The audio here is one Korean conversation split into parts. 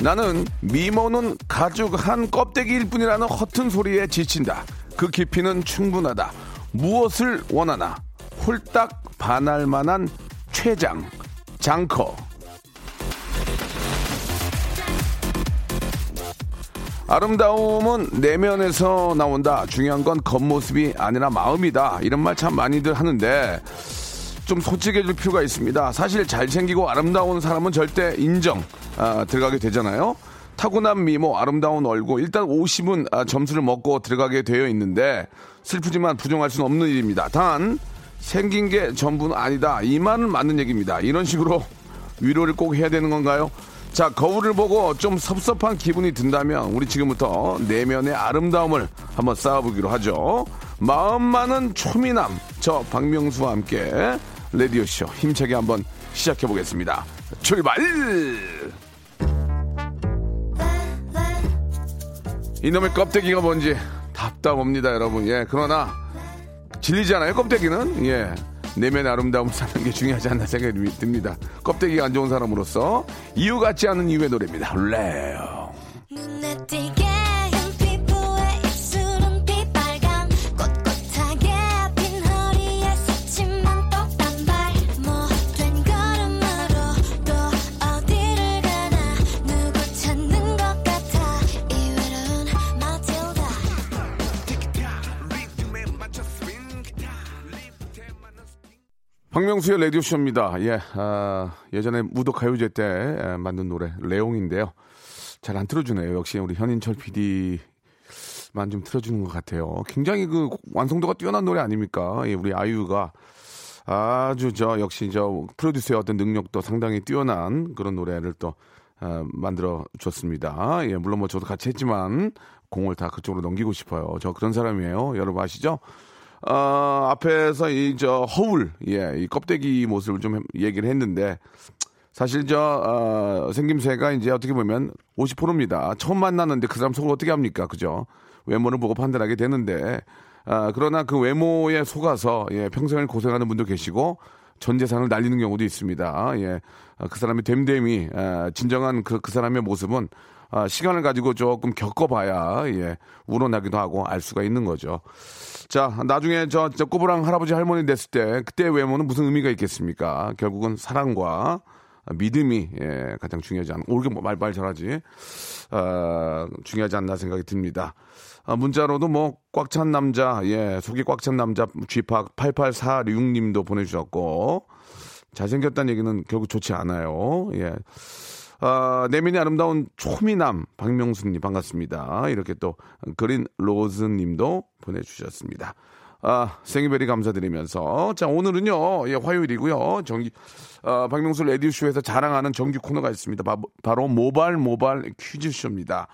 나는 미모는 가죽 한 껍데기일 뿐이라는 허튼 소리에 지친다. 그 깊이는 충분하다. 무엇을 원하나? 홀딱 반할 만한 최장, 장커. 아름다움은 내면에서 나온다. 중요한 건 겉모습이 아니라 마음이다. 이런 말 참 많이들 하는데 좀 솔직해질 필요가 있습니다. 사실 잘생기고 아름다운 사람은 절대 인정 아, 들어가게 되잖아요. 타고난 미모, 아름다운 얼굴, 일단 50은 아, 점수를 먹고 들어가게 되어 있는데 슬프지만 부정할 수는 없는 일입니다. 단 생긴 게 전부는 아니다. 이 말은 맞는 얘기입니다. 이런 식으로 위로를 꼭 해야 되는 건가요? 자, 거울을 보고 좀 섭섭한 기분이 든다면 우리 지금부터 내면의 아름다움을 한번 쌓아보기로 하죠. 마음만은 초미남, 저 박명수와 함께 레디오쇼 힘차게 한번 시작해 보겠습니다. 출발! 이놈의 껍데기가 뭔지 답답합니다, 여러분. 예, 그러나 질리지 않아요, 껍데기는? 예. 내면의 아름다움 사는 게 중요하지 않나 생각이 듭니다. 껍데기가 안 좋은 사람으로서 이유 같지 않은 이유의 노래입니다. 레오. 박명수의 라디오쇼입니다. 예, 아, 예전에 무도 가요제 때 에, 만든 노래, 레옹인데요. 잘 안 틀어주네요. 역시 우리 현인철 PD만 좀 틀어주는 것 같아요. 굉장히 그 완성도가 뛰어난 노래 아닙니까? 예, 우리 아이유가 아주 저 역시 저 프로듀서의 어떤 능력도 상당히 뛰어난 그런 노래를 또 어, 만들어 줬습니다. 예, 물론 뭐 저도 같이 했지만 공을 다 그쪽으로 넘기고 싶어요. 저 그런 사람이에요. 여러분 아시죠? 어, 앞에서 이 저 허울, 예, 이 껍데기 모습을 좀 얘기를 했는데 사실 저 어, 생김새가 이제 어떻게 보면 50%입니다. 처음 만났는데 그 사람 속을 어떻게 합니까, 그죠? 외모를 보고 판단하게 되는데 아, 그러나 그 외모에 속아서 예, 평생을 고생하는 분도 계시고 전 재산을 날리는 경우도 있습니다. 예, 아, 그 사람이 됨됨이 아, 진정한 그, 그 사람의 모습은 아, 시간을 가지고 조금 겪어봐야 예, 우러나기도 하고 알 수가 있는 거죠. 자, 나중에 저, 저 꼬부랑 할아버지 할머니 됐을 때 그때 외모는 무슨 의미가 있겠습니까? 결국은 사랑과 믿음이 예, 가장 중요하지 않나. 올게 뭐 말말 잘하지. 아, 중요하지 않나 생각이 듭니다. 아, 문자로도 뭐 꽉 찬 남자, 예, 속이 꽉 찬 남자 쥐팍 8846님도 보내주셨고 잘생겼다는 얘기는 결국 좋지 않아요. 예. 아, 내면이 아름다운 초미남 박명수님 반갑습니다. 이렇게 또 그린 로즈님도 보내주셨습니다. 아, 생일베리 감사드리면서 자 오늘은요 예, 화요일이고요 정기 아, 박명수 레디쇼에서 자랑하는 정규 코너가 있습니다. 바, 바로 모발 모발 퀴즈쇼입니다.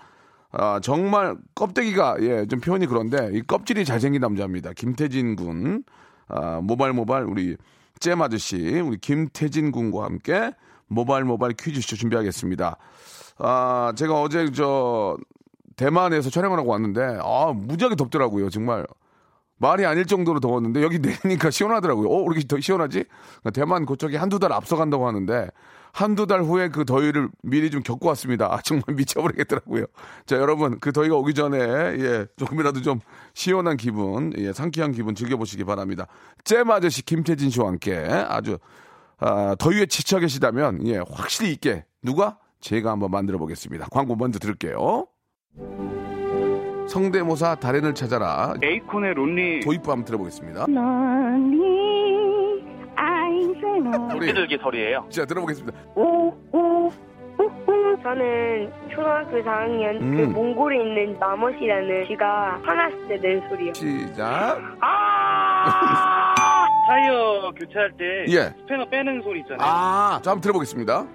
아, 정말 껍데기가 예, 좀 표현이 그런데 이 껍질이 잘생긴 남자입니다. 김태진 군, 아, 모발 모발 우리 잼 아저씨, 우리 김태진 군과 함께 모발 모발 퀴즈쇼 준비하겠습니다. 아, 제가 어제 저 대만에서 촬영을 하고 왔는데 아, 무지하게 덥더라고요. 정말 말이 아닐 정도로 더웠는데 여기 내리니까 시원하더라고요. 어, 왜 이렇게 더 시원하지? 대만 그쪽이 한두 달 앞서간다고 하는데 한두 달 후에 그 더위를 미리 좀 겪고 왔습니다. 아, 정말 미쳐버리겠더라고요. 자, 여러분, 그 더위가 오기 전에, 예, 조금이라도 좀 시원한 기분, 예, 상쾌한 기분 즐겨보시기 바랍니다. 잼 아저씨 김태진 씨와 함께 아주, 아, 더위에 지쳐 계시다면, 예, 확실히 있게, 누가? 제가 한번 만들어 보겠습니다. 광고 먼저 들을게요. 성대모사 달인을 찾아라. 에이콘의 론리 도입부 한번 들어보겠습니다. 우리 비둘기 소리예요. 자 들어보겠습니다. 오오 저는 초등학교 4학년 그 음. 몽골에 있는 마멋이라는 쥐가 화났을 때 낸 소리요. 시작. 타이어 교체할 때 예. 스패너 빼는 소리 있잖아요. 아, 자 한번 들어보겠습니다.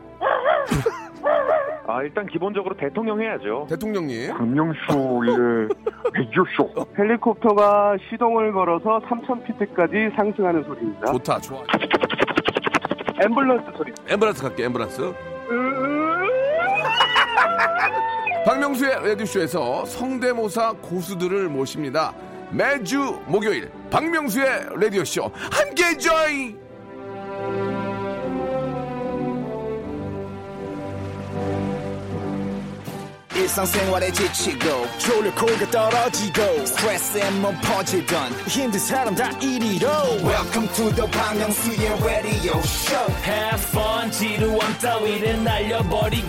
아, 일단 기본적으로 대통령 해야죠. 대통령님. 박명수의 라디오쇼. 헬리콥터가 시동을 걸어서 3,000피트까지 상승하는 소리입니다. 좋다, 좋아. 앰뷸런스 소리. 엠브란스 갈게, 엠브란스. 박명수의 라디오쇼에서 성대모사 고수들을 모십니다. 매주 목요일 박명수의 라디오쇼 함께 join! 일상생활에 지치고, 졸려 코가 떨어지고, 스트레스에 몸 퍼지던, 힘든 사람 다 이리로. welcome to the Bang Myung-soo's radio show Have fun 지루함 따위를 날려버리고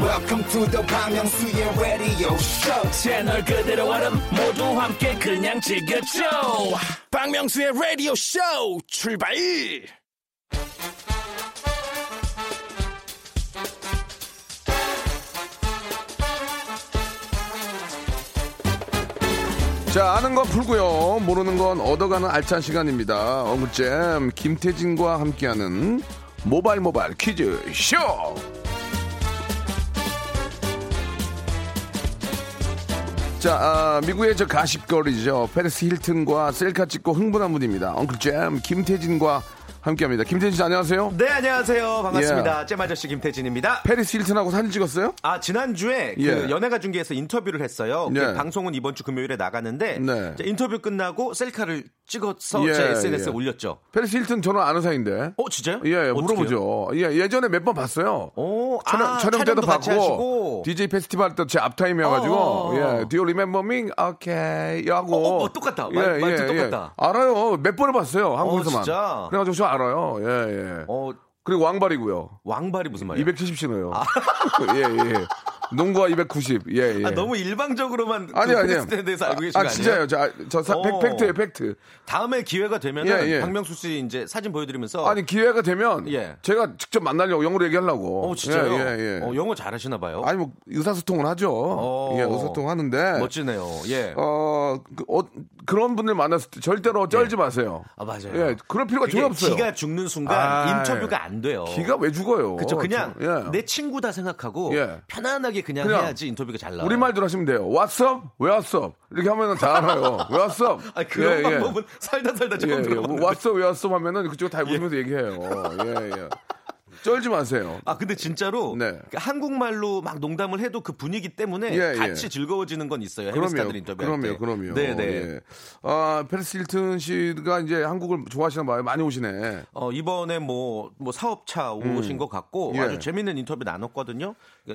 welcome to the Bang Myung-soo's radio show 채널 그대로 얼음 모두 함께 그냥 즐겨줘 박명수의 라디오 쇼 출발 자, 아는 건 풀고요. 모르는 건 얻어가는 알찬 시간입니다. 어무잼 김태진과 함께하는 모발 모발 퀴즈 쇼. 자, 아, 미국의 저 가십거리죠. 패리스 힐튼과 셀카 찍고 흥분한 분입니다. Uncle Jam 김태진과 함께합니다. 김태진 씨 안녕하세요. 네, 안녕하세요. 반갑습니다. 예. 잼 아저씨 김태진입니다. 패리스 힐튼하고 사진 찍었어요? 아, 지난주에 그 예. 연예가 중계에서 인터뷰를 했어요. 예. 그 방송은 이번 주 금요일에 나가는데 네. 인터뷰 끝나고 셀카를 찍어서 예, 제 SNS에 예. 올렸죠. 패리스 힐튼 저는 아는 사이인데. 어, 진짜요? 예, 예? 물어보죠. 예, 예전에 몇 번 봤어요. 오, 촬영, 아, 촬영 때도 봤고. DJ 페스티벌 때 제 앞타임이어가지고 어, 어, 어. 예, Do you remember me? 오케이 하고 어, 어, 어, 똑같다. 말- 말투 똑같다. 알아요. 몇 번을 봤어요 한국에서만. 진짜? 그래가지고 저 알아요. 예, 예. 어, 그리고 왕발이고요. 왕발이 무슨 말이에요? 270 신어요. 예, 예. 농구화 290. 예, 예. 아, 너무 일방적으로만 아니, 그 아니요. 페스트에 대해서 알고 계신 아, 거 아? 진짜요. 저, 아, 저 사, 어. 팩트예요, 팩트. 다음에 기회가 되면은 예, 예. 박명수 씨 이제 사진 보여드리면서 아니, 기회가 되면 예. 제가 직접 만나려고 영어로 얘기하려고. 어, 진짜요? 예, 예, 예. 어, 영어 잘하시나 봐요. 아니, 뭐, 의사소통을 하죠. 어. 예, 의사소통 하는데. 멋지네요. 예. 어, 그, 어, 그런 분들 만났을 때 절대로 쫄지 마세요. 아, 맞아요. 예, 그럴 필요가 전혀 없어요. 기가 죽는 순간 아, 인터뷰가 안 돼요. 기가 왜 죽어요? 그쵸 그냥 저- 예. 내 친구다 생각하고 예. 편안하게 그냥, 그냥 해야지 인터뷰가 잘 나와요. 우리말대로 하시면 돼요. What's up? 왜 왔어? 이렇게 하면 다 알아요. 왜 왔어? 아 그런 예, 예. 방법은 살다 살다 예, 처음 예. 들어봤는데. 왔어? 왜 왔어? 하면은 그쪽 다 웃으면서 얘기해요. 예, 예. 쩔지 마세요. 아 근데 진짜로 네. 그 한국말로 막 농담을 해도 그 분위기 때문에 예, 예. 같이 즐거워지는 건 있어요. 그럼요. 인터뷰할 그럼요. 때. 그럼요. 네 네. 예. 아, 페리스 힐튼 씨가 이제 한국을 좋아하시나 봐요. 많이 오시네. 어, 이번에 뭐, 뭐 사업차 오신 것 같고 예. 아주 재밌는 인터뷰 나눴거든요.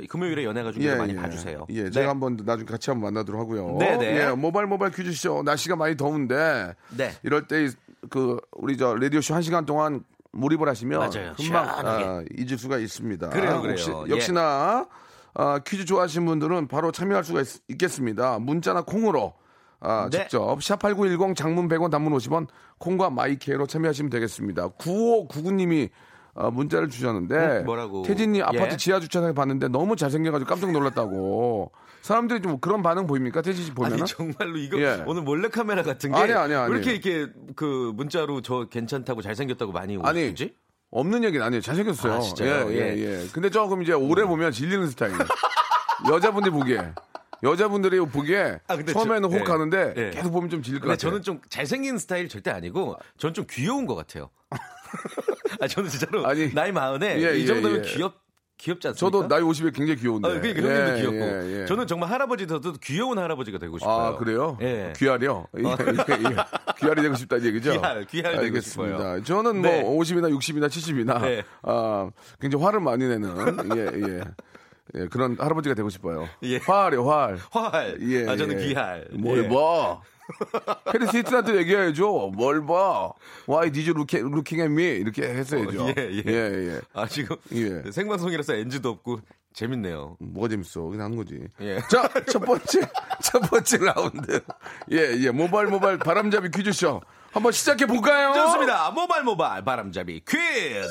금요일에 연애가 중에 많이 봐주세요. 예, 네. 제가 한번 나중에 같이 한번 만나도록 하고요. 네, 네. 예, 모바일 모바일 퀴즈쇼 날씨가 많이 더운데 네. 이럴 때 그 우리 저 라디오 쇼한 시간 동안 몰입을 하시면 맞아요. 금방. 아, 잊을 수가 있습니다. 그래요, 그래요. 혹시, 예. 역시나 아, 퀴즈 좋아하시는 분들은 바로 참여할 수가 있, 겠습니다 문자나 콩으로 아, 네. 직접 샵8910 장문 100원 단문 50원 콩과 마이K로 참여하시면 되겠습니다. 9599님이 어, 문자를 주셨는데 음, 뭐라고? 태진이 아파트 예. 지하 주차장에 봤는데 너무 잘생겨가지고 깜짝 놀랐다고. 사람들이 좀 그런 반응 보입니까? 태진 씨 보면은? 아니 정말로 이거 예. 오늘 몰래 카메라 같은 게 아니, 아니, 아니. 왜 이렇게 이렇게 그 문자로 저 괜찮다고 잘생겼다고 많이 아니, 오지? 없는 얘기는 아니에요. 잘생겼어요. 아, 진짜요? 예, 예, 예. 예. 근데 조금 이제 오래 보면 질리는 스타일. 여자분들이 보기에. 여자분들이 보기에 아, 근데 처음에는 저- 혹하는데 예. 예. 계속 보면 좀 질릴 것 같아요. 저는 좀 잘생긴 스타일 절대 아니고 저는 좀 귀여운 것 같아요. 아 저는 진짜로 아니, 나이 마흔에 예, 이 예, 정도면 예. 귀엽 귀엽지 않습니까? 저도 나이 50에 굉장히 귀여운데. 아, 그러니까 형님도 예, 귀엽고 예, 예. 저는 정말 할아버지도 귀여운 할아버지가 되고 싶어요. 아, 그래요? 예. 귀할이요? 예, 예, 예. 귀할이 되고 싶다, 이 얘기죠? 귀할 되고 알겠습니다. 싶어요. 저는 네. 뭐 50이나 60이나 70이나, 네. 아, 굉장히 화를 많이 내는, 예, 예. 예, 그런 할아버지가 되고 싶어요. 예. 활이요, 활. 활. 예. 아 저는 예. 귀할. 뭘 예. 봐? 패리스 힐튼한테 얘기해야죠. 뭘 봐? Why did you look at, looking at me? 이렇게 했어야죠. 어, 예, 예. 예, 예. 아 지금 예. 생방송이라서 NG도 없고 재밌네요. 뭐가 재밌어? 그냥 하는 거지. 예. 자, 첫 번째, 첫 번째 라운드. 예, 예. 모바일, 모바일 바람잡이 퀴즈쇼. 한번 시작해 볼까요? 좋습니다. 모바일 모바일 바람잡이 퀴즈.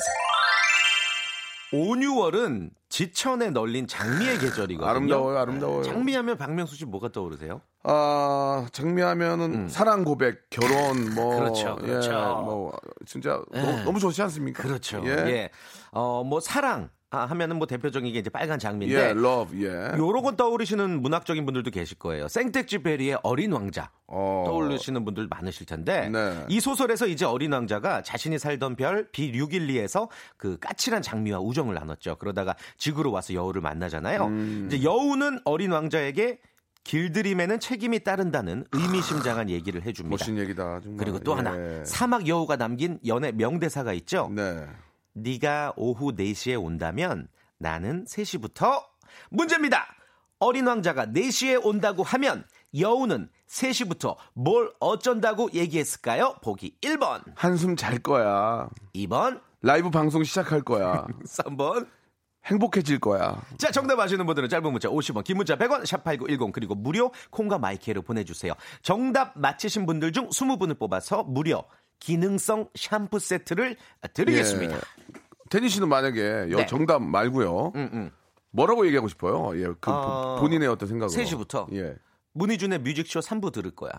5, 6월은 지천에 널린 장미의 계절이거든요. 아름다워요, 아름다워요. 장미하면 박명수 씨 뭐가 떠오르세요? 아, 장미하면은 사랑 고백, 결혼, 뭐. 음. 그렇죠, 그렇죠. 예, 뭐, 진짜 예. 너무, 너무 좋지 않습니까? 그렇죠. 예. 예. 어, 뭐 사랑 아, 하면은 뭐 대표적인 게 이제 빨간 장미인데 예, love, 예. 요런 건 떠오르시는 문학적인 분들도 계실 거예요. 생텍쥐페리의 어린 왕자 어. 떠오르시는 분들 많으실 텐데 네. 이 소설에서 이제 어린 왕자가 자신이 살던 별 B612에서 그 까칠한 장미와 우정을 나눴죠. 그러다가 지구로 와서 여우를 만나잖아요. 음. 이제 여우는 어린 왕자에게 길들임에는 책임이 따른다는 의미심장한 얘기를 해줍니다. 멋진 얘기다. 정말. 그리고 또 예. 하나 사막 여우가 남긴 연애 명대사가 있죠. 네. 네가 오후 4시에 온다면 나는 3시부터 문제입니다. 어린 왕자가 4시에 온다고 하면 여우는 3시부터 뭘 어쩐다고 얘기했을까요? 보기 1번, 한숨 잘 거야. 2번, 라이브 방송 시작할 거야. 3번. 행복해질 거야. 자, 정답 아시는 분들은 짧은 문자 50원, 긴 문자 100원, 샵8910 그리고 무료 콩과 마이크로 보내주세요. 정답 맞히신 분들 중 20분을 뽑아서 무료 기능성 샴푸 세트를 드리겠습니다. 예. 테니 씨는 만약에 여 네. 정답 말고요. 음, 음. 뭐라고 얘기하고 싶어요? 예. 그 어, 보- 본인의 어떤 생각으로. 3시부터. 예. 문희준의 뮤직쇼 3부 들을 거야.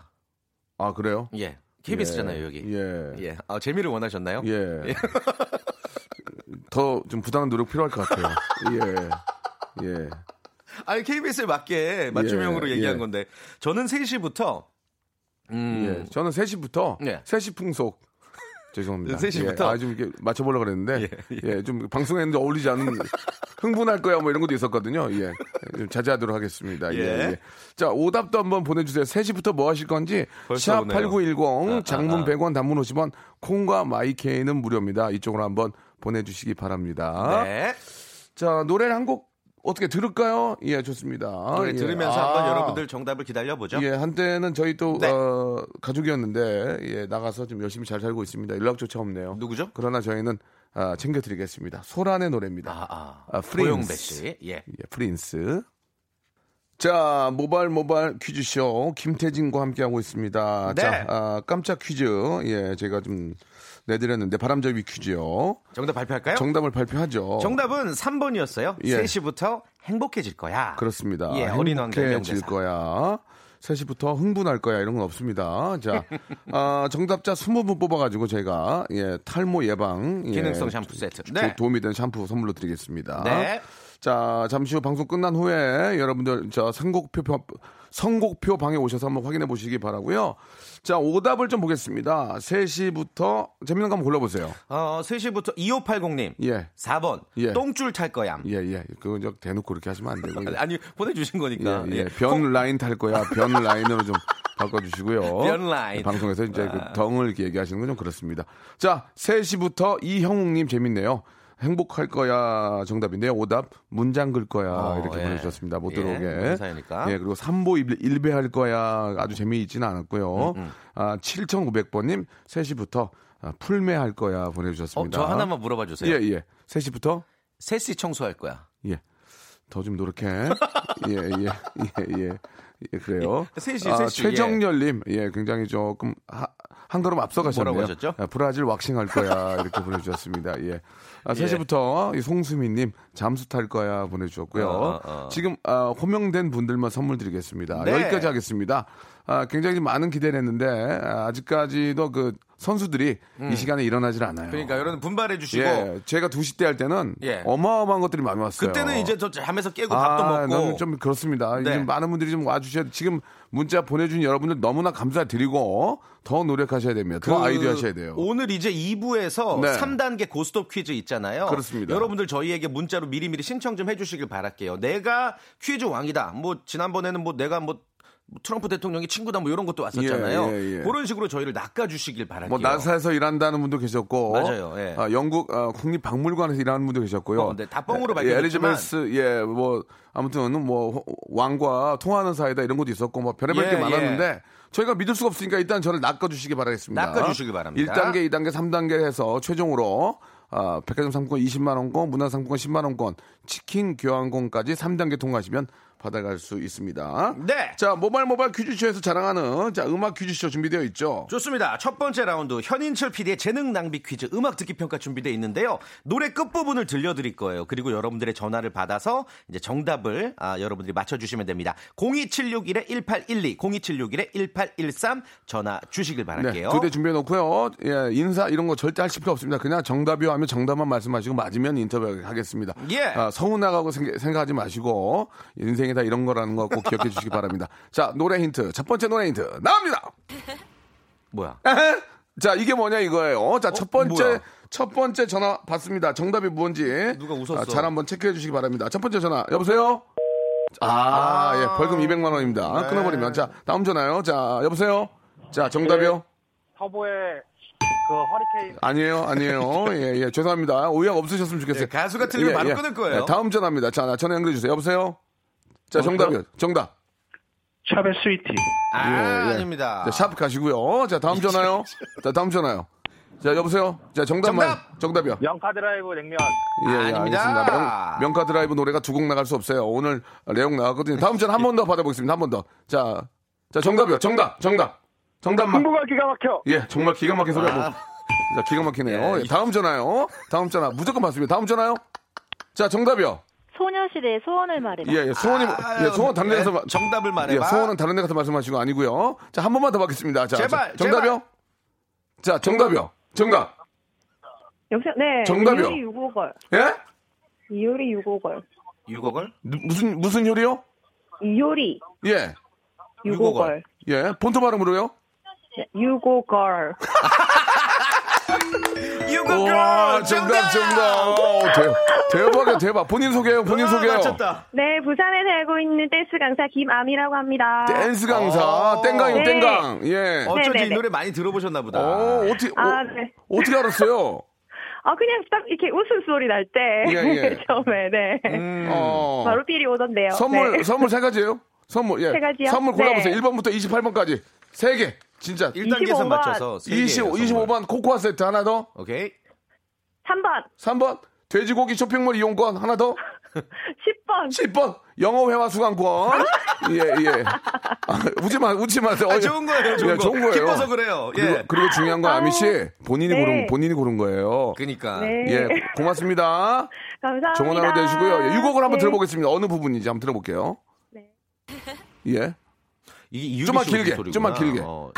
아, 그래요? 예. KBS잖아요, 예. 여기. 예. 예. 아, 재미를 원하셨나요? 예. 더좀 부당한 노력 필요할 것 같아요. 예. 예. 아니, KBS에 맞게 맞춤형으로 예, 얘기한 예. 건데, 저는 3시부터, 음, 예. 저는 3시부터 예. 3시 풍속. 죄송합니다. 3시부터? 예. 아, 좀 이렇게 맞춰보려고 그랬는데, 예, 예, 좀 방송했는데 어울리지 않은, 흥분할 거야, 뭐 이런 것도 있었거든요. 예. 좀 자제하도록 하겠습니다. 예. 예. 예. 자, 오답도 한번 보내주세요. 3시부터 뭐 하실 건지, 벌써 오네요. 샵8910, 장문 아, 아. 100원, 단문 50원, 콩과 마이케이는 무료입니다. 이쪽으로 한번 보내주시기 바랍니다. 네. 자, 노래를 한곡 어떻게 들을까요? 예, 좋습니다. 노래 예. 들으면서 아. 한번 여러분들 정답을 기다려보죠. 예, 한때는 저희 또 네. 어, 가족이었는데 예, 나가서 좀 열심히 잘 살고 있습니다. 연락조차 없네요. 누구죠? 그러나 저희는 아, 챙겨드리겠습니다. 소란의 노래입니다. 아, 아. 아, 프린스. 고영배 씨. 예. 예, 프린스. 자, 모발 모발 퀴즈쇼 김태진과 함께하고 있습니다. 네. 자, 아, 깜짝 퀴즈. 예, 제가 좀 내드렸는데 바람잡이 퀴즈요. 정답 발표할까요? 정답을 발표하죠. 정답은 3번이었어요. 예. 3시부터 행복해질 거야. 그렇습니다. 예, 어린 행복해질. 거야. 3시부터 흥분할 거야. 이런 건 없습니다. 자, 아, 정답자 20분 뽑아가지고 저희가, 예, 탈모 예방. 예, 기능성 샴푸 세트. 도- 네. 도움이 되는 샴푸 선물로 드리겠습니다. 네. 자, 잠시 후 방송 끝난 후에 여러분들 저 선곡표, 선곡표 방에 오셔서 한번 확인해 보시기 바라고요 자, 오답을 좀 보겠습니다. 3시부터 재밌는 거 한번 골라 보세요. 어, 3시부터 2580님. 예. 4번. 예. 똥줄 탈 거야. 예, 예. 그거 저 대놓고 그렇게 하시면 안 되고. 아니, 보내 주신 거니까. 예, 예. 예. 변 라인 탈 거야. 변 라인으로 좀 바꿔 주시고요. 변 라인. 네, 방송에서 이제 그 아. 덩을 얘기하시는 건 좀 그렇습니다. 자, 3시부터 이형욱 님 재밌네요. 행복할 거야 정답인데요. 오답 문장 글 거야 어, 이렇게 예. 보내주셨습니다. 못 예, 들어오게. 사연일까? 예, 그리고 삼보 일- 일배 할 거야 아주 재미있지는 않았고요. 음, 아, 7,900번님 3시부터 아, 풀매할 거야 어, 보내주셨습니다. 저 하나만 물어봐 주세요. 예, 예. 3시부터 세시 청소할 거야. 예. 더 좀 노력해. 예, 예, 예, 예. 예, 그래요. 셋이, 아, 셋이, 최정열님, 예, 굉장히 조금 하- 한 걸음 앞서가셨네요. 아, 브라질 왁싱 할 거야 이렇게 보내주셨습니다. 예. 아, 3시부터 이 송수미님 잠수 탈 거야 보내주셨고요. 어, 어. 지금 아, 호명된 분들만 선물 드리겠습니다. 네. 여기까지 하겠습니다. 아, 굉장히 많은 기대를 했는데 아, 아직까지도 그 선수들이 이 시간에 일어나질 않아요. 음. 그러니까 여러분 분발해 주시고 예, 제가 2시 때 할 때는 예. 어마어마한 것들이 많이 왔어요. 그때는 이제 저 잠에서 깨고 밥도 아, 먹고 좀 그렇습니다. 네. 많은 분들이 좀 와주셔야 지금 문자 보내준 여러분들 너무나 감사드리고 더 노력하셔야 됩니다. 더 그 아이디어 하셔야 돼요. 오늘 이제 2부에서 네. 3단계 고스톱 퀴즈 있잖아요. 그렇습니다. 여러분들 저희에게 문자로 미리미리 신청 좀 해주시길 바랄게요. 내가 퀴즈 왕이다. 뭐 지난번에는 뭐 내가 뭐 트럼프 대통령이 친구다 뭐 이런 것도 왔었잖아요. 예, 예, 예. 그런 식으로 저희를 낚아주시길 바랄게요. 뭐 나사에서 일한다는 분도 계셨고, 맞아요, 예. 아, 영국 아, 국립박물관에서 일하는 분도 계셨고요. 어, 네, 다 뻥으로 예, 밝혀졌지만. 엘리자베스 예뭐 아무튼 뭐 호- 왕과 통하는 사이다 이런 것도 있었고 뭐 별의별 게 예, 많았는데 저희가 믿을 수가 없으니까 일단 저를 낚아주시기 바라겠습니다. 낚아주시기 바랍니다. 1단계, 2단계, 3단계 해서 최종으로 아, 백화점 상품권 20만 원권, 문화 상품권 10만 원권, 치킨 교환권까지 3단계 통과하시면 받아갈 수 있습니다. 네. 자 모바일 모바일 퀴즈쇼에서 자랑하는 자 음악 퀴즈쇼 준비되어 있죠. 좋습니다. 첫 번째 라운드 현인철 PD의 재능 낭비 퀴즈 음악 듣기 평가 준비되어 있는데요. 노래 끝부분을 들려드릴 거예요. 그리고 여러분들의 전화를 받아서 이제 정답을 아, 여러분들이 맞춰주시면 됩니다. 02761-1812, 02761-1813 전화 주시길 네, 바랄게요. 두대 준비해 놓고요. 예, 인사 이런 거 절대 할 필요 없습니다. 그냥 정답이요 인터뷰하면 정답만 말씀하시고 맞으면 인터뷰 하겠습니다. 예. 아, 서운하고 생- 생각하지 마시고 인생 이다 이런 거라는 거 꼭 기억해 주시기 바랍니다. 자, 노래 힌트. 첫 번째 노래 힌트 나옵니다. 뭐야? 자, 이게 뭐냐 이거예요. 자, 첫 번째 뭐야? 첫 번째 전화 받습니다. 정답이 뭔지 누가 웃었어? 아, 잘 한번 체크해 주시기 바랍니다. 첫 번째 전화 여보세요. 아, 예, 벌금 200만 원입니다. 네. 끊어 버리면 자 다음 전화요. 자, 여보세요. 자, 정답이요. 터보의 그 허리케인 아니에요, 아니에요. 예, 예, 죄송합니다. 오해가 없으셨으면 좋겠어요. 예, 가수가 틀리면 바로 끊을 거예요. 예, 다음 전화입니다. 자, 나 전화 연결해 주세요. 여보세요. 자, 정답이요. 정답. 샵의 Sweety 아, 예, 예. 아닙니다. 자, 샵 가시고요. 자, 다음 전화요. 자, 다음 전화요. 자, 여보세요. 자, 정답만. 정답! 정답이요. 명카 드라이브 냉면 예, 예, 아닙니다. 알겠습니다. 명, 카 드라이브 노래가 두 곡 나갈 수 없어요. 오늘 레옹 나왔거든요. 다음 전화 한번 더 받아보겠습니다. 한 번 더. 자, 자, 정답이요. 정답, 정답. 정답만. 승부가 기가 막혀 예, 정말 기가 막힌 소리 하고. 자, 기가 막히네요. 예, 예, 다음 전화요. 다음 전화. 무조건 받습니다. 다음 전화요. 자, 정답이요. 소녀시대의 소원을 말해봐. 예, 예, 소원이, 아, 예, 소원 다른 데 가서. 예, 마- 정답을 말해봐. 예, 소원은 다른 데 가서 말씀하시고 아니고요. 자, 한 번만 더 받겠습니다. 자, 제발, 자, 정답이요. 자, 정답이요. 정답. 여보세요? 네. 정답이요. 이효리 유고걸. 예? 이효리 유고걸. U-Go-Girl? 누- 무슨, 무슨 요리요? 이효리 예. U-Go-Girl. 예. 본토 발음으로요? 네, U-Go-Girl. U-Go-Girl! 와, 정답, 정답. 오, 대, 대박이야, 대박. 본인 소개요, 본인 소개요. 맞췄다. 네, 부산에 살고 있는 댄스 강사 김아미라고 합니다. 댄스 강사, 어. 땡강이요, 네. 땡강. 예. 어쩐지 네네네. 이 노래 많이 들어보셨나 보다. 어, 어떻게, 아, 어, 네. 어떻게 알았어요? 아, 그냥 딱 이렇게 웃음소리 날 때. 예, 예. 처음에, 네. 음. 어. 바로 삘이 오던데요. 선물, 네. 선물 세 가지예요 선물, 예. 세 가지요? 선물 골라보세요. 네. 1번부터 28번까지. 세 개. 진짜. 1단계에서 25번. 맞춰서 3 20, 25번 코코아 세트 하나 더. 오케이. 3번, 3번 돼지고기 쇼핑몰 이용권 하나 더. 10번. 10번 영어 회화 수강권. 예, 예. 아, 웃지 마, 웃지 마세요. 아, 좋은 거예요, 좋은 예, 거. 좋은 거예요. 기뻐서 그래요. 예. 그리고, 그리고 중요한 건 아미 씨 본인이 네. 고른 본인이 고른 거예요. 그니까. 네. 예, 고맙습니다. 감사합니다. 좋은 하루 되시고요. 예, 유곡을 한번 네. 들어보겠습니다. 어느 부분인지 한번 들어볼게요. 네. 예. 이게 이유리 좀만 씨 길게, 목소리구나. 좀만 길게. 어.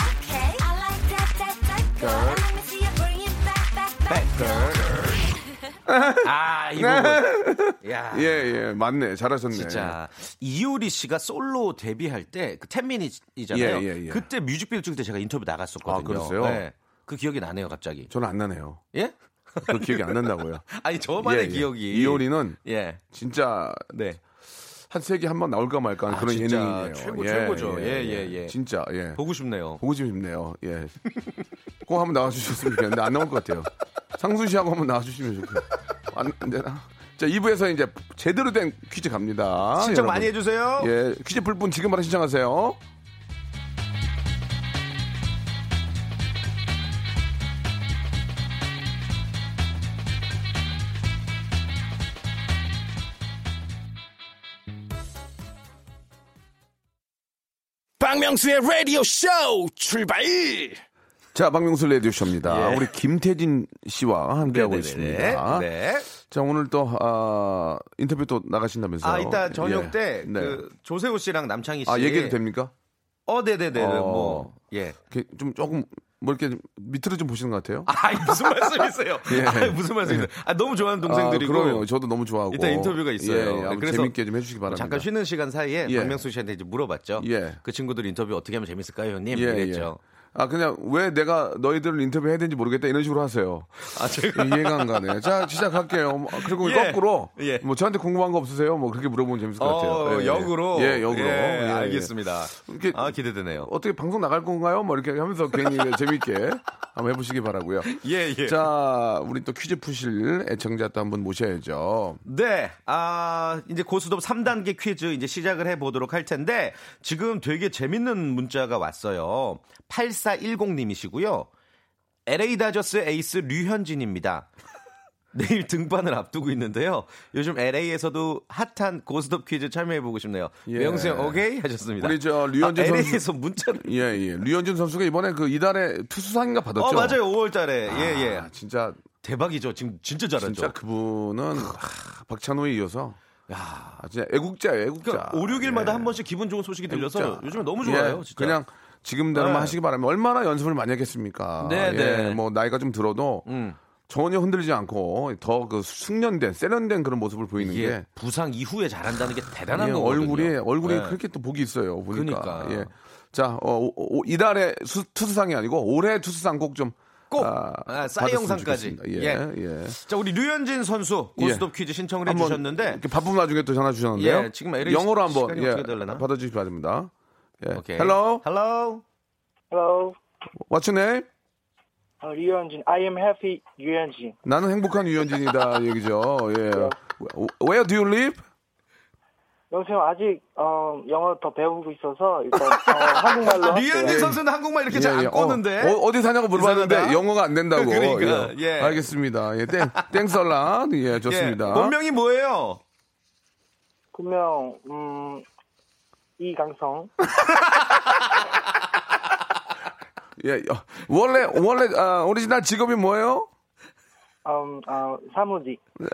아, 이 부분. 야. 예, 예, 맞네. 잘하셨네. 진짜 이효리 씨가 솔로 데뷔할 때그 10미닛이잖아요. 예, 예, 예. 그때 뮤직비디오 찍을 때 제가 인터뷰 나갔었거든요. 아, 그랬어요? 네. 그 기억이 나네요, 갑자기. 저는 안 나네요. 예? 그 기억이 안 난다고요. 아니 저만의 예, 예. 기억이 이효리는 예. 진짜 네. 한 세기 한 번 나올까 말까 하는 아, 그런 진짜 예능이에요. 최고, 최고죠. 예, 예, 예. 진짜, 예. 보고 싶네요. 보고 싶네요. 예. 꼭 한번 나와주셨으면 좋겠는데 안 나올 것 같아요. 상수 씨하고 한번 나와주시면 좋겠어요. 안, 안 되나? 자, 2부에서 이제 제대로 된 퀴즈 갑니다. 신청 여러분. 많이 해주세요. 예, 퀴즈 풀분 지금 바로 신청하세요. 박명수의 라디오 쇼 출발! 자, 박명수 레디오 쇼입니다. 예. 우리 김태진 씨와 함께하고 네네네. 있습니다. 네. 자, 오늘 또, 아, 인터뷰 또 나가신다면서요? 아, 이따 저녁 예. 때, 네. 그, 조세호 씨랑 남창희 씨. 아, 얘기해도 됩니까? 어, 네네네. 어. 뭐, 예. 좀 조금, 뭐 이렇게 좀 밑으로 좀 보시는 것 같아요? 아, 무슨 말씀이세요? 예. 아, 무슨 말씀이세요? 아, 너무 좋아하는 동생들이고. 아, 그럼요. 저도 너무 좋아하고. 이따 인터뷰가 있어요. 예, 예. 네, 그래서 재밌게 좀 해주시기 바랍니다. 잠깐 쉬는 시간 사이에 예. 박명수 씨한테 이제 물어봤죠. 예. 그 친구들 인터뷰 어떻게 하면 재밌을까요, 형님? 예, 이랬죠. 예. 아, 그냥 왜 내가 너희들을 인터뷰 해야 되는지 모르겠다 이런 식으로 하세요. 아, 제가. 이해가 안 가네. 자, 시작할게요. 뭐, 그리고 예. 거꾸로. 예. 뭐 저한테 궁금한 거 없으세요? 뭐 그렇게 물어보면 재밌을 것 같아요. 어, 예, 예. 역으로. 예, 역으로. 예, 예, 예. 알겠습니다. 이렇게 아, 기대되네요. 어떻게 방송 나갈 건가요? 뭐 이렇게 하면서 괜히 재밌게 한번 해보시기 바라고요. 예, 예. 자, 우리 또 퀴즈 푸실 애청자 또 한 분 모셔야죠. 네, 아, 이제 고수톱 3단계 퀴즈 이제 시작을 해보도록 할 텐데, 지금 되게 재밌는 문자가 왔어요. 8410님이시고요. LA 다저스 에이스 류현진입니다. 내일 등반을 앞두고 있는데요. 요즘 LA에서도 핫한 고스톱 퀴즈 참여해보고 싶네요. 예. 명수 형, 오케이? 하셨습니다. 우리 저 류현진 아, 선수- LA에서 문자를. 예, 예. 류현진 선수가 이번에 그 이달에 투수상인가 받았죠? 어, 맞아요. 5월 달에. 예, 예. 아, 진짜, 대박이죠. 지금 진짜 잘하죠. 진짜 그분은 하, 박찬호에 이어서 야, 진짜 애국자예요, 애국자. 그러니까 5, 6일마다 예. 한 번씩 기분 좋은 소식이 들려서 애국자. 요즘에 너무 좋아요. 예, 진짜. 그냥 지금대로만 네. 하시기 바라면 얼마나 연습을 많이 했겠습니까? 네, 예, 네. 뭐 나이가 좀 들어도 음. 전혀 흔들리지 않고 더 그 숙련된 세련된 그런 모습을 보이는 게 부상 이후에 잘한다는 게 대단한 예, 거거든요. 얼굴이 얼굴이 네. 그렇게 또 복이 있어요. 보니까. 그러니까. 예. 자, 어, 오- 오- 이달의 수- 투수상이 아니고 올해 투수상 꼭좀 꼭 아, 아, 싸이 받았으면 영상까지. 좋겠습니다. 예, 예. 자, 우리 류현진 선수 고스톱 퀴즈 신청을 해주셨는데 바쁜 와중에 또 전화 주셨는데요. 예, 지금 LA 영어로 한번 예? 받아주시기 바랍니다. 예. 오케이. Hello, Hello. Hello. what's your name? 어, 류현진. I am happy 류현진. 나는 행복한 유현진이다 얘기죠. 예. Where do you live? 여보세요. 아직 어, 영어 더 배우고 있어서 일단 어, 한국말로 할게요. 류현진 선수는 한국말 이렇게 잘안 예, 예. 꼬는데. 어, 어, 디 사냐고 물어봤는데 이상하다. 영어가 안 된다고. 그러니까, 예. 알겠습니다. 예, 땡, 땡썰라. 예, 좋습니다. 예, 본명이 뭐예요? 본명 음, 이강성. 예, 어, 원래, 원래, 아, 오리지널 직업이 뭐예요? 음, 어, 사무직.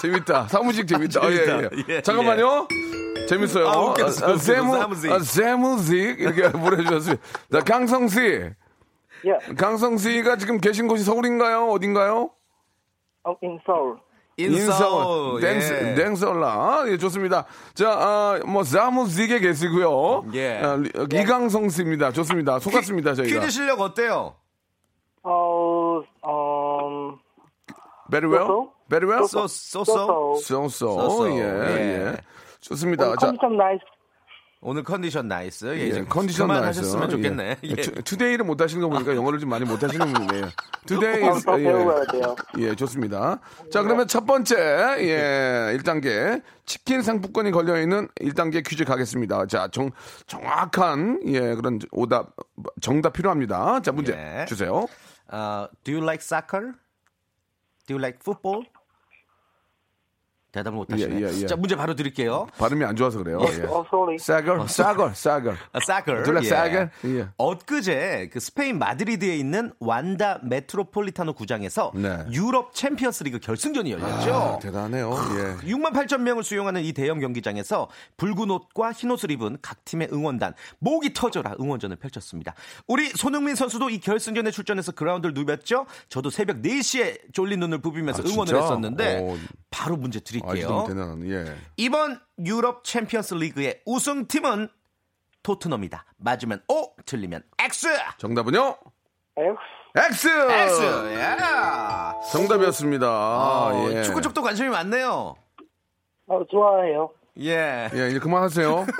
재밌다. 사무직 재밌다. 아, 재밌다. 예, 예. 예, 잠깐만요. 재밌어요. 아, 웃겼어, 아, 웃겼어. 세무, 사무직. 아, 세무직. 이렇게 보내주셨어요. 자, 강성 씨. 예. 강성 씨가 지금 계신 곳이 서울인가요? 어딘가요? 어, in Seoul. in 서. Thanks, 땡설라. 예, 좋습니다. 자, 아, 뭐, 사무직에 계시고요. 예. 아, 리- 이강성 씨입니다. 좋습니다. 속았습니다, 저희가. 퀴즈 실력 어때요? 어, 음, Very well? Very well? So, so so. So so. So, so. So so. 예, 예. 예. 좋습니다. 자, 컨디션 nice. 오늘 컨디션 nice. 예, 예, 컨디션 nice. 좋겠네. 예. 예. to, today를 못 하시는 거 보니까 영어를 좀 많이 못 하시는 분이에요. today 돼요. 예, 좋습니다. 자, 그러면 첫 번째, 예, 1단계. 치킨 상품권이 걸려 있는 1단계 퀴즈 가겠습니다. 자, 정, 정확한, 예, 그런 오답, 정답 필요합니다. 자, 문제 예. 주세요. 어, do you like soccer? Do you like football? 대답을 못 하시네. 예, 예, 예. 자, 문제 바로 드릴게요. 발음이 안 좋아서 그래요. 예. 어, sorry. 싸걸, 싸걸, 싸걸. like soccer? 예. 엊그제 그 스페인 마드리드에 있는 완다 메트로폴리타노 구장에서 네. 유럽 챔피언스리그 결승전이 열렸죠. 아, 대단해요. 예. 6만 8천 명을 수용하는 이 대형 경기장에서 붉은 옷과 흰 옷을 입은 각 팀의 응원단 목이 터져라 응원전을 펼쳤습니다. 우리 손흥민 선수도 이 결승전에 출전해서 그라운드를 누볐죠. 저도 새벽 4시에 졸린 눈을 부비면서 아, 응원을? 했었는데 오. 바로 문제 아, 드릴게요. 대단한, 예. 이번 유럽 챔피언스 리그의 우승팀은 토트넘이다. 맞으면 O, 틀리면 X. 정답은요? X. X! X. 예. 정답이었습니다. 어, 아, 예. 축구 쪽도 관심이 많네요. 어, 좋아해요. 예. 예, 이제 그만하세요.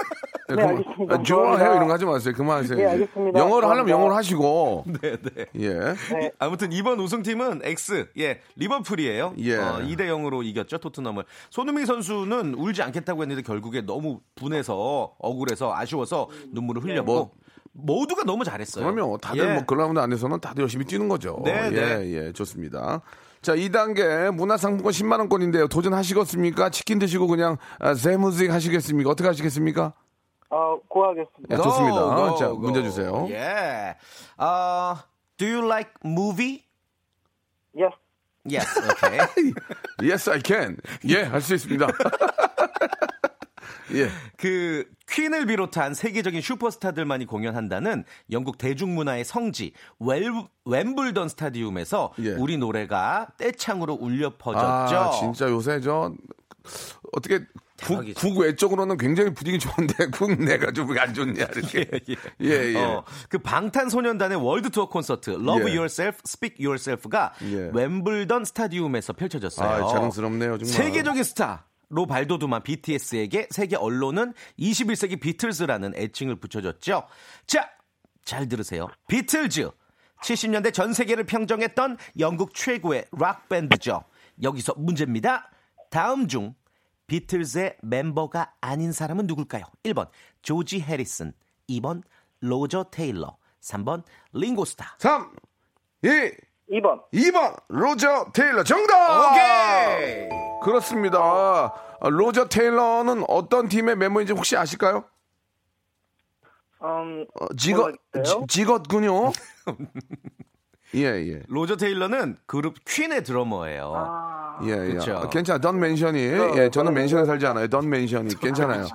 예, 네, 그만- 알겠습니다. 아, 좋아해요. 이런 거 하지 마세요. 그만하세요. 네, 이제. 알겠습니다. 영어를 하려면 감사합니다. 영어로 하시고. 네, 네. 예. 네. 아무튼 이번 우승팀은 X, 예, 리버풀이에요. 예. 어, 2대 0으로 이겼죠 토트넘을. 손흥민 선수는 울지 않겠다고 했는데 결국에 너무 분해서 억울해서 아쉬워서 눈물을 흘렸고 뭐- 모두가 너무 잘했어요. 그러면 다들 예. 뭐 그라운드 안에서는 다들 열심히 뛰는 거죠. 네, 예, 네. 예, 좋습니다. 자, 2단계 문화상품권 10만 원권인데요. 도전하시겠습니까? 치킨 드시고 그냥 아, 세무직 하시겠습니까? 어떻게 하시겠습니까? 어, 고하겠습니다. 예, 좋습니다. Go, go, 자, go. 문제 주세요. 예. 어, do you like movie? Yes. Yes. Okay. Yes, I can. 예, 할 수 있습니다. 예. 그 퀸을 비롯한 세계적인 슈퍼스타들만이 공연한다는 영국 대중문화의 성지 웰, 웸블던 스타디움에서 예. 우리 노래가 떼창으로 울려 퍼졌죠. 아, 진짜 요새 저 어떻게 국, 대박이죠. 국외적으로는 굉장히 분위기 좋은데 국내가 좀 안 좋냐 이렇게. 예, 예. 어, 그 방탄소년단의 월드 투어 콘서트 Love 예. Yourself, Speak Yourself가 예. 웸블던 스타디움에서 펼쳐졌어요. 아, 자랑스럽네요, 정말. 세계적인 스타 로 발돋움한 BTS에게 세계 언론은 21세기 비틀즈라는 애칭을 붙여줬죠. 자, 잘 들으세요. 비틀즈. 70년대 전 세계를 평정했던 영국 최고의 락 밴드죠. 여기서 문제입니다. 다음 중 비틀즈의 멤버가 아닌 사람은 누굴까요? 1번 조지 해리슨, 2번 로저 테일러, 3번 링고스타. 3 2 2번. 2번 로저 테일러 정답. 오케이. 그렇습니다. 아, 로저 테일러는 어떤 팀의 멤버인지 혹시 아실까요? 음, 어. 지- 지것군요. 예, 예. 로저 테일러는 그룹 퀸의 드러머예요. 아, 예, 예. 그쵸. 아, 괜찮아. 던 맨션이. 예, 저는 맨션에 살지 않아요. 던 맨션이 괜찮아요.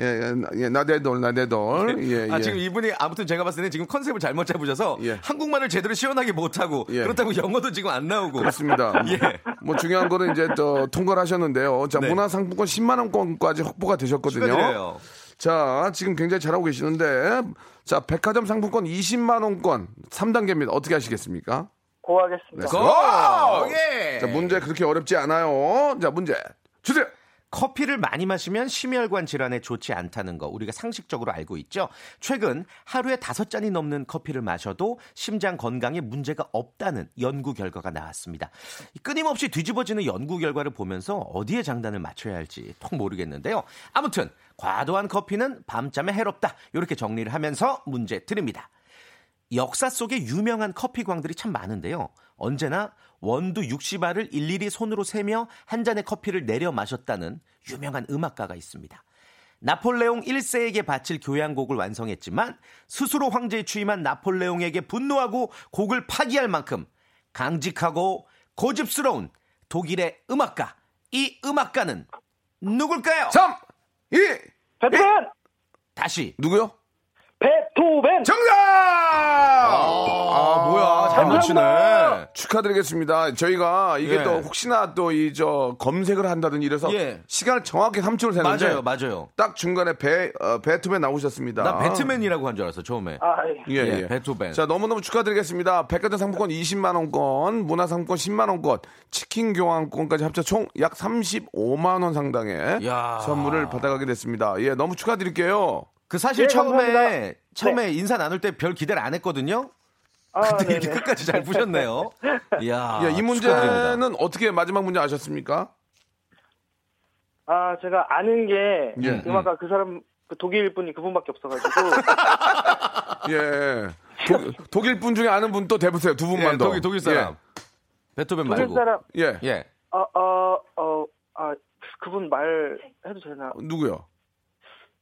예, 예, 예, 나대돌, 나대돌. 예, 아, 예. 지금 이분이 아무튼 제가 봤을 때는 지금 컨셉을 잘못 잡으셔서 예. 한국말을 제대로 시원하게 못하고 예. 그렇다고 영어도 지금 안 나오고 그렇습니다. 예. 뭐 중요한 거는 이제 또 통과를 하셨는데요. 자, 네. 문화상품권 10만 원권까지 확보가 되셨거든요. 축하드려요. 자, 지금 굉장히 잘하고 계시는데 자, 백화점 상품권 20만 원권 3단계입니다. 어떻게 하시겠습니까? 고하겠습니다. 고! 예. 자, 문제 그렇게 어렵지 않아요. 자, 문제 주세요. 커피를 많이 마시면 심혈관 질환에 좋지 않다는 거 우리가 상식적으로 알고 있죠. 최근 하루에 다섯 잔이 넘는 커피를 마셔도 심장 건강에 문제가 없다는 연구 결과가 나왔습니다. 이 끊임없이 뒤집어지는 연구 결과를 보면서 어디에 장단을 맞춰야 할지 통 모르겠는데요. 아무튼 과도한 커피는 밤잠에 해롭다. 이렇게 정리를 하면서 문제 드립니다. 역사 속에 유명한 커피광들이 참 많은데요. 언제나 원두 60알을 일일이 손으로 세며 한 잔의 커피를 내려 마셨다는 유명한 음악가가 있습니다. 나폴레옹 1세에게 바칠 교향곡을 완성했지만 스스로 황제에 취임한 나폴레옹에게 분노하고 곡을 파기할 만큼 강직하고 고집스러운 독일의 음악가. 이 음악가는 누굴까요? 3 2 베토벤! 다시. 누구요? 베토벤! 정답! 아. 잘 맞추네. 축하드리겠습니다. 저희가 이게 예. 또 혹시나 또 이 저 검색을 한다든지 이래서 예. 시간을 정확히 3초를 세는데 맞아요, 맞아요. 딱 중간에 배 어, 배트맨 나오셨습니다. 나 배트맨이라고 한 줄 알았어, 처음에. 아, 예. 예, 예, 예. 베토벤. 자, 너무 너무 축하드리겠습니다. 백화점 상품권 20만 원권, 문화 상품권 10만 원권, 치킨 교환권까지 합쳐 총 약 35만 원 상당의 야. 선물을 받아가게 됐습니다. 예, 너무 축하드릴게요. 그 사실 예, 처음에 감사합니다. 처음에 인사 나눌 때 별 기대를 안 했거든요. 아, 근데 이렇게. 끝까지 잘 푸셨네요. 이야. 예, 이 축하드립니다. 문제는 어떻게 마지막 문제 아셨습니까? 아, 제가 아는 게 예. 음악가 그 사람 그 독일 분이 그분밖에 없어가지고 예. 독, 독일 분 중에 아는 분 또 대보세요. 두 분만 예, 더. 독일 독일 사람. 베토벤 독일 말고. 사람 예. 예. 예. 어, 어, 어, 아, 그분 말 해도 되나? 누구요?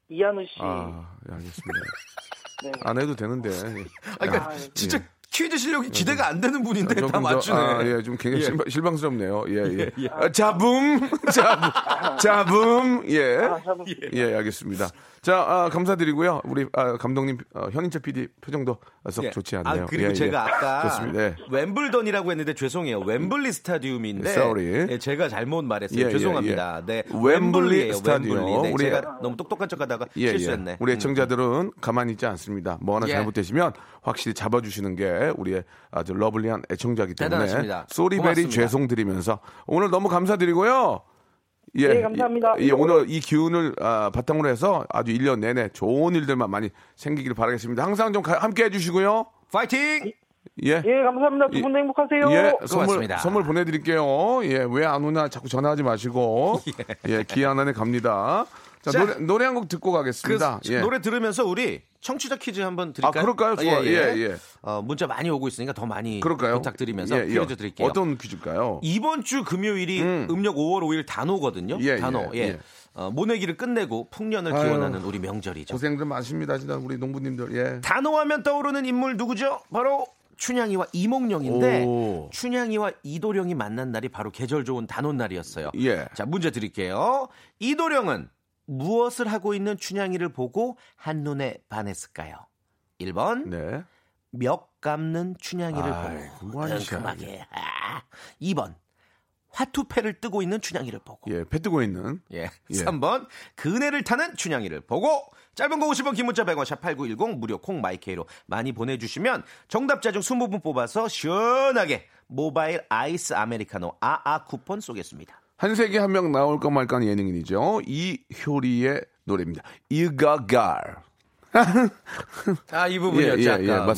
이한우 씨. 아, 예, 알겠습니다. 네. 안 해도 되는데. 예. 아, 그러니까 아, 예. 진짜 퀴즈 실력이 기대가 안 되는 분인데 다 맞추네. 아, 예, 좀 굉장히 예. 실망, 실망스럽네요. 예, 예. 아, 자붐, 자붐, 자붐, 예. 아, 참, 예, 알겠습니다. 자, 아, 감사드리고요. 우리 아, 감독님, 어, 현인철 PD 표정도 썩 예. 좋지 않네요. 아, 그리고 예, 예. 제가 아까 좋습니다. 예. 웸블던이라고 했는데 죄송해요. 웸블리 스타디움인데 Sorry. 예, 제가 잘못 말했어요. 예, 예, 죄송합니다. 네. 웸블리 웸블리예요, 스타디움. 네, 우리- 제가 너무 똑똑한 척하다가 예, 실수했네. 예. 우리 음. 애청자들은 가만히 있지 않습니다. 뭐 하나 예. 잘못되시면 확실히 잡아주시는 게 우리의 아주 lovely한 애청자이기 때문에 대단하십니다. Sorry very. 죄송드리면서 오늘 너무 감사드리고요. 예, 네, 감사합니다. 예, 오늘 이 기운을 아, 바탕으로 해서 아주 1년 내내 좋은 일들만 많이 생기길 바라겠습니다. 항상 좀 가- 함께 해주시고요. 파이팅! 예. 예, 감사합니다. 두 분도 행복하세요. 예, 선물, 고맙습니다. 선물 보내드릴게요. 예, 왜 안 오나 자꾸 전화하지 마시고. 예, 기한 안에 갑니다. 자, 자, 노래, 노래 한 곡 듣고 그 가겠습니다. 예. 노래 들으면서 우리 청취자 퀴즈 한번 드릴까요? 아, 그럴까요? 좋아. 예, 예. 어, 문자 많이 오고 있으니까 더 많이 그럴까요? 부탁드리면서 예, 예. 퀴즈 드릴게요. 어떤 퀴즈일까요? 이번 주 금요일이 음. 음. 력 5월 5일 단오거든요. 예, 단오. 예, 예. 예. 어, 모내기를 끝내고 풍년을 아유. 기원하는 우리 명절이죠. 고생들 많으십니다, 진짜 우리 농부님들. 예. 단오하면 떠오르는 인물 누구죠? 바로 춘향이와 이몽룡인데 오. 춘향이와 이도령이 만난 날이 바로 계절 좋은 단오날이었어요. 예. 자, 문제 드릴게요. 이도령은 무엇을 하고 있는 춘향이를 보고 한눈에 반했을까요? 1번 네. 멱 감는 춘향이를 아이, 보고 큼큼하게. 아, 2번 화투패를 뜨고 있는 춘향이를 보고. 예, 패 뜨고 있는. 예. 예. 3번 그네를 타는 춘향이를 보고 짧은 거 50원 긴 문자 100원 샵8910 무료 콩 my K로 많이 보내주시면 정답자 중 20분 뽑아서 시원하게 모바일 아이스 아메리카노 아아 쿠폰 쏘겠습니다. 한 세기 한 명 나올까 말까 하는 예능인이죠. 이효리의 노래입니다. 이가갈. 아, 이 예, 부분이었죠. 예, 아까 예, 맞습니다.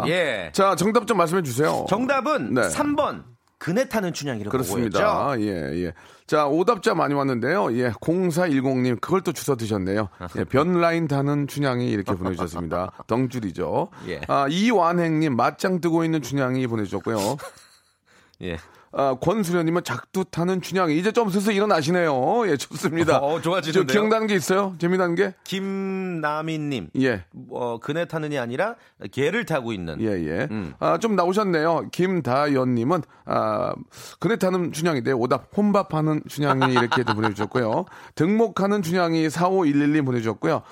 문제로. 예. 자, 정답 좀 말씀해 주세요. 정답은 네. 3번 그네 타는 춘향이를 그렇습니다. 보고였죠. 예, 예. 자, 오답자 많이 왔는데요. 예, 0410님, 그걸 또 주워 드셨네요. 예, 변라인 타는 춘향이 이렇게 보내주셨습니다. 덩줄이죠. 예. 아, 이완행님, 맞짱 뜨고 있는 춘향이 보내주셨고요. 예. 아, 권수련님은 작두 타는 춘향이 이제 좀 슬슬 일어나시네요. 예, 좋습니다. 어, 좋아지는데요? 저 기억나는 게 있어요? 재미나는 게? 김나미님. 예. 어, 그네 타는이 아니라 개를 타고 있는. 예, 예. 음. 아, 좀 나오셨네요. 김다연님은, 아, 그네 타는 춘향인데, 오답, 혼밥하는 춘향이 이렇게 또 보내주셨고요. 등목하는 춘향이 4511님 보내주셨고요.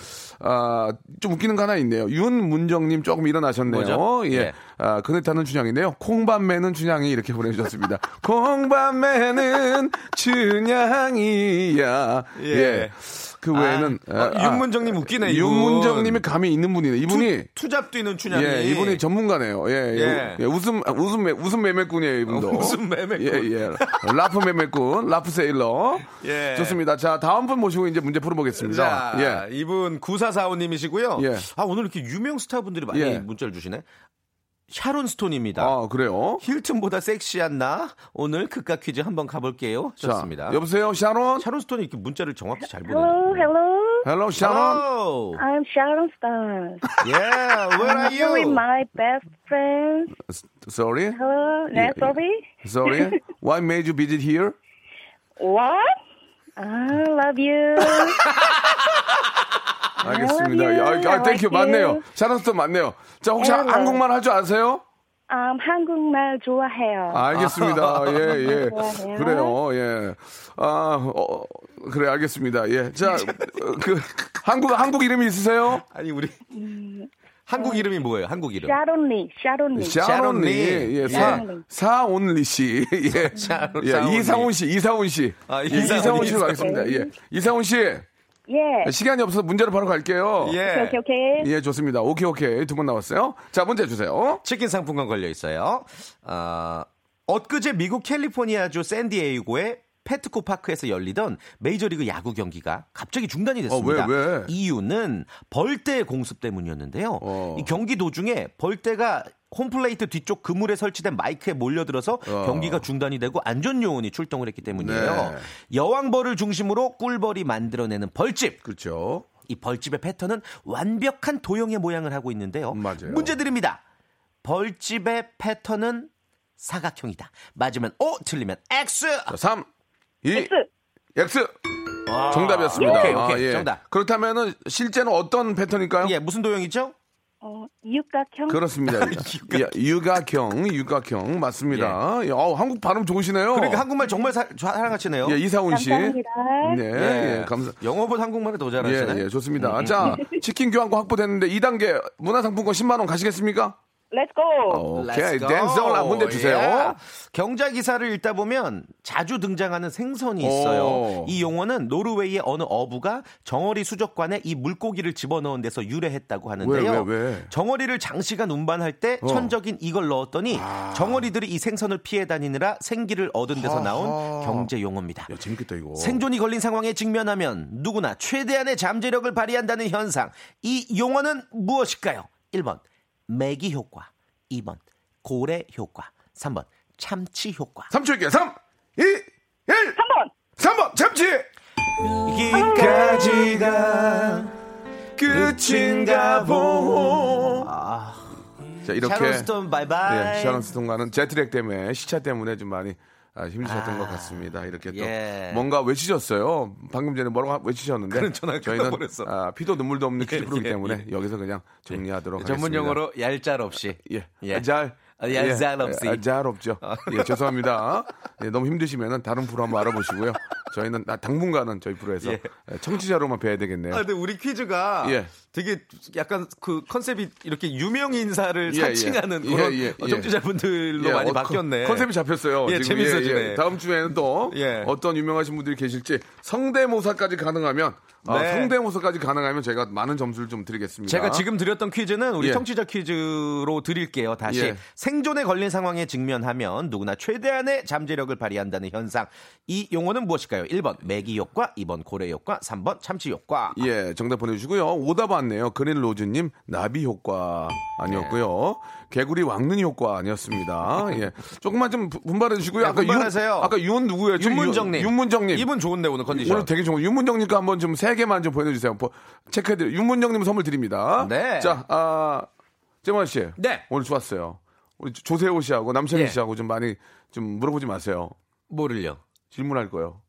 아, 좀 웃기는 거 하나 있네요. 윤문정님 조금 일어나셨네요. 뭐죠? 예. 예. 아, 그네 타는 춘향인데요. 콩밥 매는 춘향이 이렇게 보내주셨습니다. 콩밥 매는 춘향이야. 예. 예. 그 외에는. 아, 어, 윤문정님 웃기네, 이분. 윤문정님이 감이 있는 분이네. 이분이. 투 잡 뛰는 춘향이. 예, 이분이 전문가네요. 예, 예. 예. 예, 웃음, 웃음, 매, 웃음 매매꾼이에요, 이분도. 웃음 매매꾼. 예, 예. laugh 매매꾼, laugh seller. 예. 좋습니다. 자, 다음 분 모시고 이제 문제 풀어보겠습니다. 자, 예. 이분 9445님이시고요. 예. 아, 오늘 이렇게 유명 스타분들이 많이 예. 문자를 주시네. 샤론 스톤입니다. 아, 그래요? 힐튼보다 섹시한 나 오늘 극과 퀴즈 한번 가볼게요. 자, 좋습니다. 여보세요, 샤론? 샤론 스톤이 이렇게 문자를 정확히 잘 보내요. Hello, hello. 헬로, 샤론? Hello. I'm Sharon Stone. Yeah, where are I'm here with you? my best friend. Sorry? Hello, Yeah, yeah, sorry. Sorry? What made you visit here? What? I love you. 알겠습니다. 아, 아, 땡큐. 맞네요. you. 샤론 스톤 맞네요. 자, 혹시 Hello. 한국말 할 줄 아세요? Um, 한국말 좋아해요. 알겠습니다. 예, 예. 좋아해요. 그래요, 예. 아, 어, 그래, 알겠습니다. 예. 자, 어, 그, 한국, 한국 이름이 있으세요? 아니 우리 한국 이름이 뭐예요? 한국 이름. 샤론리, 샤론리. 샤론리. 샤론리. 예, 사, 샤론리. 사온리 씨. 예. 샤론- 예, 사온리. 이상훈 씨, 이상훈 씨. 아, 예, 이상훈, 씨로. 가겠습니다. 예. 이상훈 씨. 예. 시간이 없어서 문제로 바로 갈게요. 예. 오케이, 오케이. 예, 좋습니다. 오케이, 오케이. 두번 나왔어요. 자, 문제 주세요. 치킨 상품권 걸려 있어요. 어, 엊그제 미국 캘리포니아주 샌디에이고의 페트코 파크에서 열리던 메이저리그 야구 경기가 갑자기 중단이 됐습니다. 어, 왜, 왜? 이유는 벌떼 공습 때문이었는데요. 어. 이 경기 도중에 벌떼가 홈플레이트 뒤쪽 그물에 설치된 마이크에 몰려들어서 어. 경기가 중단이 되고 안전 요원이 출동을 했기 때문이에요. 네. 여왕벌을 중심으로 꿀벌이 만들어내는 벌집. 그렇죠. 이 벌집의 패턴은 완벽한 도형의 모양을 하고 있는데요. 맞아요. 문제 드립니다. 벌집의 패턴은 사각형이다. 맞으면 O, 틀리면 X. 자, 3, 2, X. X. 정답이었습니다. 오케이, 오케이. 아, 예. 정답. 그렇다면은 실제는 어떤 패턴일까요? 예, 무슨 도형이죠? 어, 육각형. 그렇습니다. 예, 육각형, 육각형 맞습니다. 예, 어우, 한국 발음 좋으시네요. 그러니까 한국말 정말 사, 사랑하시네요. 예, 이사훈 씨. 감사합니다. 네, 예, 감사. 영어보다 한국말을 더 잘하시네. 음, 예, 예, 좋습니다. 자, 치킨 교환권 확보됐는데 2단계 문화상품권 10만 원 가시겠습니까? Let's go. 오케이, go. 댄서라 문제 주세요. 예. 경자 기사를 읽다 보면 자주 등장하는 생선이 있어요. 오. 이 용어는 노르웨이의 어느 어부가 정어리 수족관에 이 물고기를 집어넣은 데서 유래했다고 하는데요. 왜, 왜, 왜? 정어리를 장시간 운반할 때 어. 천적인 이걸 넣었더니 정어리들이 이 생선을 피해 다니느라 생기를 얻은 데서 나온 아하. 경제 용어입니다. 야, 재밌겠다, 이거. 생존이 걸린 상황에 직면하면 누구나 최대한의 잠재력을 발휘한다는 현상. 이 용어는 무엇일까요? 1번 매기 효과, 2번 고래 효과, 3번 참치 효과. 3초 드릴게요. 3, 2, 1. 3번. 3번, 참치! 여기까지가 끝인가 보. 자, 이렇게. 아. 샤론 스톤 바이바이. 예, 샤론 스톤과는 jet lag 때문에, 시차 때문에 좀 많이 아, 힘드셨던 아, 것 같습니다. 이렇게 또 예. 뭔가 외치셨어요. 방금 전에 뭐라고 외치셨는데 저희는. 아, 피도 눈물도 없는 퀴즈 예, 프로기 예, 때문에 예. 여기서 그냥 정리하도록 하겠습니다. 전문 용어로 얄짤 없이. 예. 예. 잘. 아, 얄짤 없이. 예, 잘 없죠. 예, 죄송합니다. 예, 너무 힘드시면은 다른 프로 한번 알아보시고요. 저희는 아, 당분간은 저희 프로에서 예. 예, 청취자로만 뵈야 되겠네요. 아, 근데 우리 퀴즈가 예. 되게 약간 그 컨셉이 이렇게 유명 인사를 예, 사칭하는 예. 그런 예, 예, 예. 청취자분들로 예, 많이 어, 바뀌었네. 컨- 컨셉이 잡혔어요. 예. 재밌어지네. 다음 주에는 또 예. 어떤 유명하신 분들이 계실지 성대모사까지 가능하면 아, 네. 성대모사까지 가능하면 제가 많은 점수를 좀 드리겠습니다. 제가 지금 드렸던 퀴즈는 우리 예. 청취자 퀴즈로 드릴게요. 다시 예. 생존에 걸린 상황에 직면하면 누구나 최대한의 잠재력을 발휘한다는 현상. 이 용어는 무엇일까요? 1번 매기 효과, 2번 고래 효과, 3번 참치 효과. 예, 정답 보내주시고요. 오답 왔네요. 그린 로즈님, 나비 효과 아니었고요. 개구리 왕눈이 효과 아니었습니다. 예. 조금만 좀 부- 분발해 주시고요. 야, 아까 분발하세요. 윤, 아까 윤 누구예요? 윤문정님. 윤문정님. 이분 좋은데 오늘 컨디션. 오늘 되게 좋은 윤문정님 거 한번 좀 세 개만 좀 보내주세요. 보- 체크해드려. 윤문정님 선물 드립니다. 네. 자, 아, 재만 씨. 네. 오늘 좋았어요. 우리 조세호 씨하고 남창희 예. 씨하고 좀 많이 좀 물어보지 마세요. 뭐를요? 질문할 거요.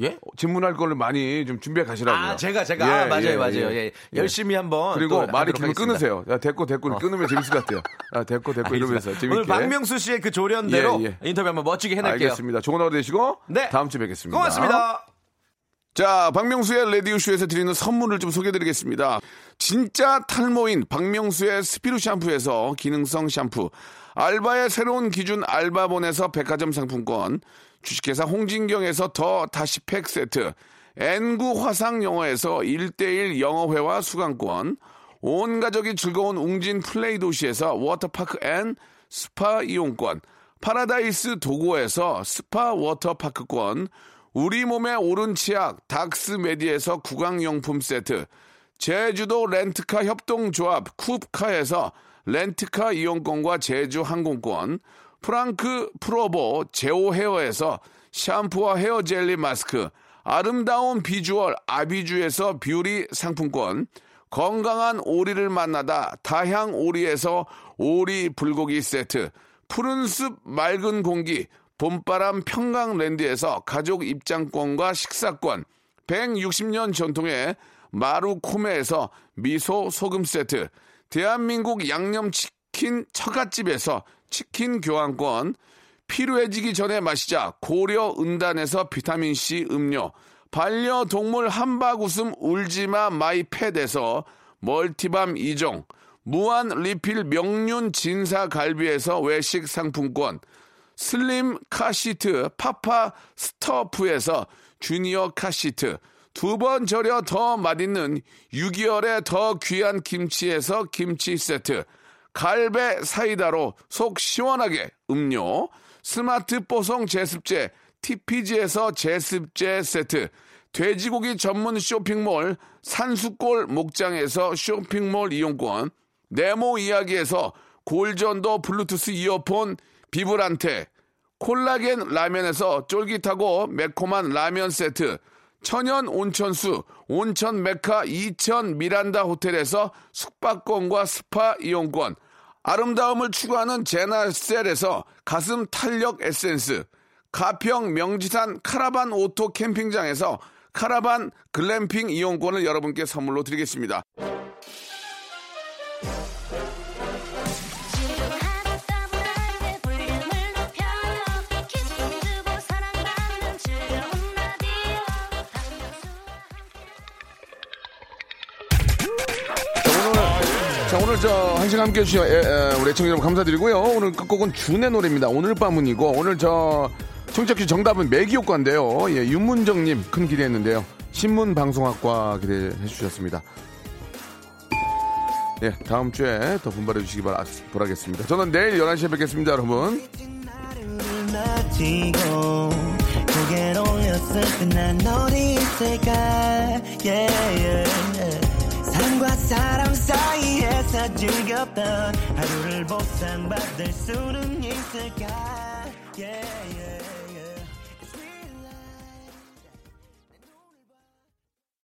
예? 어, 질문할 거를 많이 좀 준비해 가시라고요. 아, 제가, 제가. 예, 아, 맞아요, 예, 맞아요. 예. 예. 열심히 한번. 그리고 또 말이 길면. 어. 끊으세요. 야, 됐고, 됐고, 끊으면 재밌을 것 같아요. 아, 됐고, 됐고, 이러면서 알겠습니다. 재밌게. 오늘 박명수 씨의 그 조련대로 예, 예. 인터뷰 한번 멋지게 해낼게요. 알겠습니다. 좋은 하루 되시고, 네. 다음 주에 뵙겠습니다. 고맙습니다. 자, 박명수의 레디오쇼에서 드리는 선물을 좀 소개해드리겠습니다. 진짜 탈모인 박명수의 스피루 샴푸에서 기능성 샴푸, 알바의 새로운 기준 알바본에서 백화점 상품권, 주식회사 홍진경에서 더 다시 팩 세트, N구 화상영어에서 1대1 영어회화 수강권, 온 가족이 즐거운 웅진 플레이 도시에서 워터파크 and 스파 이용권, 파라다이스 도고에서 스파 워터파크권, 우리 몸의 오른 치약 닥스메디에서 구강용품 세트, 제주도 렌트카 협동조합 쿱카에서 렌트카 이용권과 제주 항공권, 프랑크 프로보 제오 헤어에서 샴푸와 헤어 젤리 마스크, 아름다운 비주얼 아비주에서 뷰티 상품권, 건강한 오리를 만나다 다향 오리에서 오리 불고기 세트, 푸른 숲 맑은 공기 봄바람 평강랜드에서 가족 입장권과 식사권, 160년 전통의 마루코메에서 미소 소금 세트, 대한민국 양념치킨 처갓집에서 치킨 교환권, 피로해지기 전에 마시자 고려 은단에서 비타민C 음료, 반려동물 한바구음 울지마 마이 팻에서 멀티밤 2종, 무한 리필 명륜 진사 갈비에서 외식 상품권, 슬림 카시트 파파 스터프에서 주니어 카시트, 두 번 절여 더 맛있는 6개월의 더 귀한 김치에서 김치 세트, 갈배 사이다로 속 시원하게 음료, 스마트 뽀송 제습제 TPG에서 제습제 세트, 돼지고기 전문 쇼핑몰 산수골 목장에서 쇼핑몰 이용권, 네모 이야기에서 골전도 블루투스 이어폰 비브란테, 콜라겐 라면에서 쫄깃하고 매콤한 라면 세트, 천연 온천수 온천 메카 이천 미란다 호텔에서 숙박권과 스파 이용권, 아름다움을 추구하는 제나셀에서 가슴 탄력 에센스, 가평 명지산 카라반 오토 캠핑장에서 카라반 글램핑 이용권을 여러분께 선물로 드리겠습니다. 저, 한 시간 함께 해주신 에, 에, 우리 애청자 여러분 감사드리고요. 오늘 끝곡은 준의 노래입니다. 오늘 밤은이고, 오늘 저, 청취자퀴 정답은 매기효과인데요. 예, 윤문정님 큰 기대했는데요. 신문방송학과 기대해 주셨습니다. 예, 다음 주에 더 분발해 주시기 바라, 바라겠습니다. 저는 내일 11시에 뵙겠습니다, 여러분. 고개를 올렸을 때난 어디 있을까 yeah, yeah, yeah. 사람과 사람 사이에서 즐겼던 하루를 보상받을 수는 있을까? Yeah,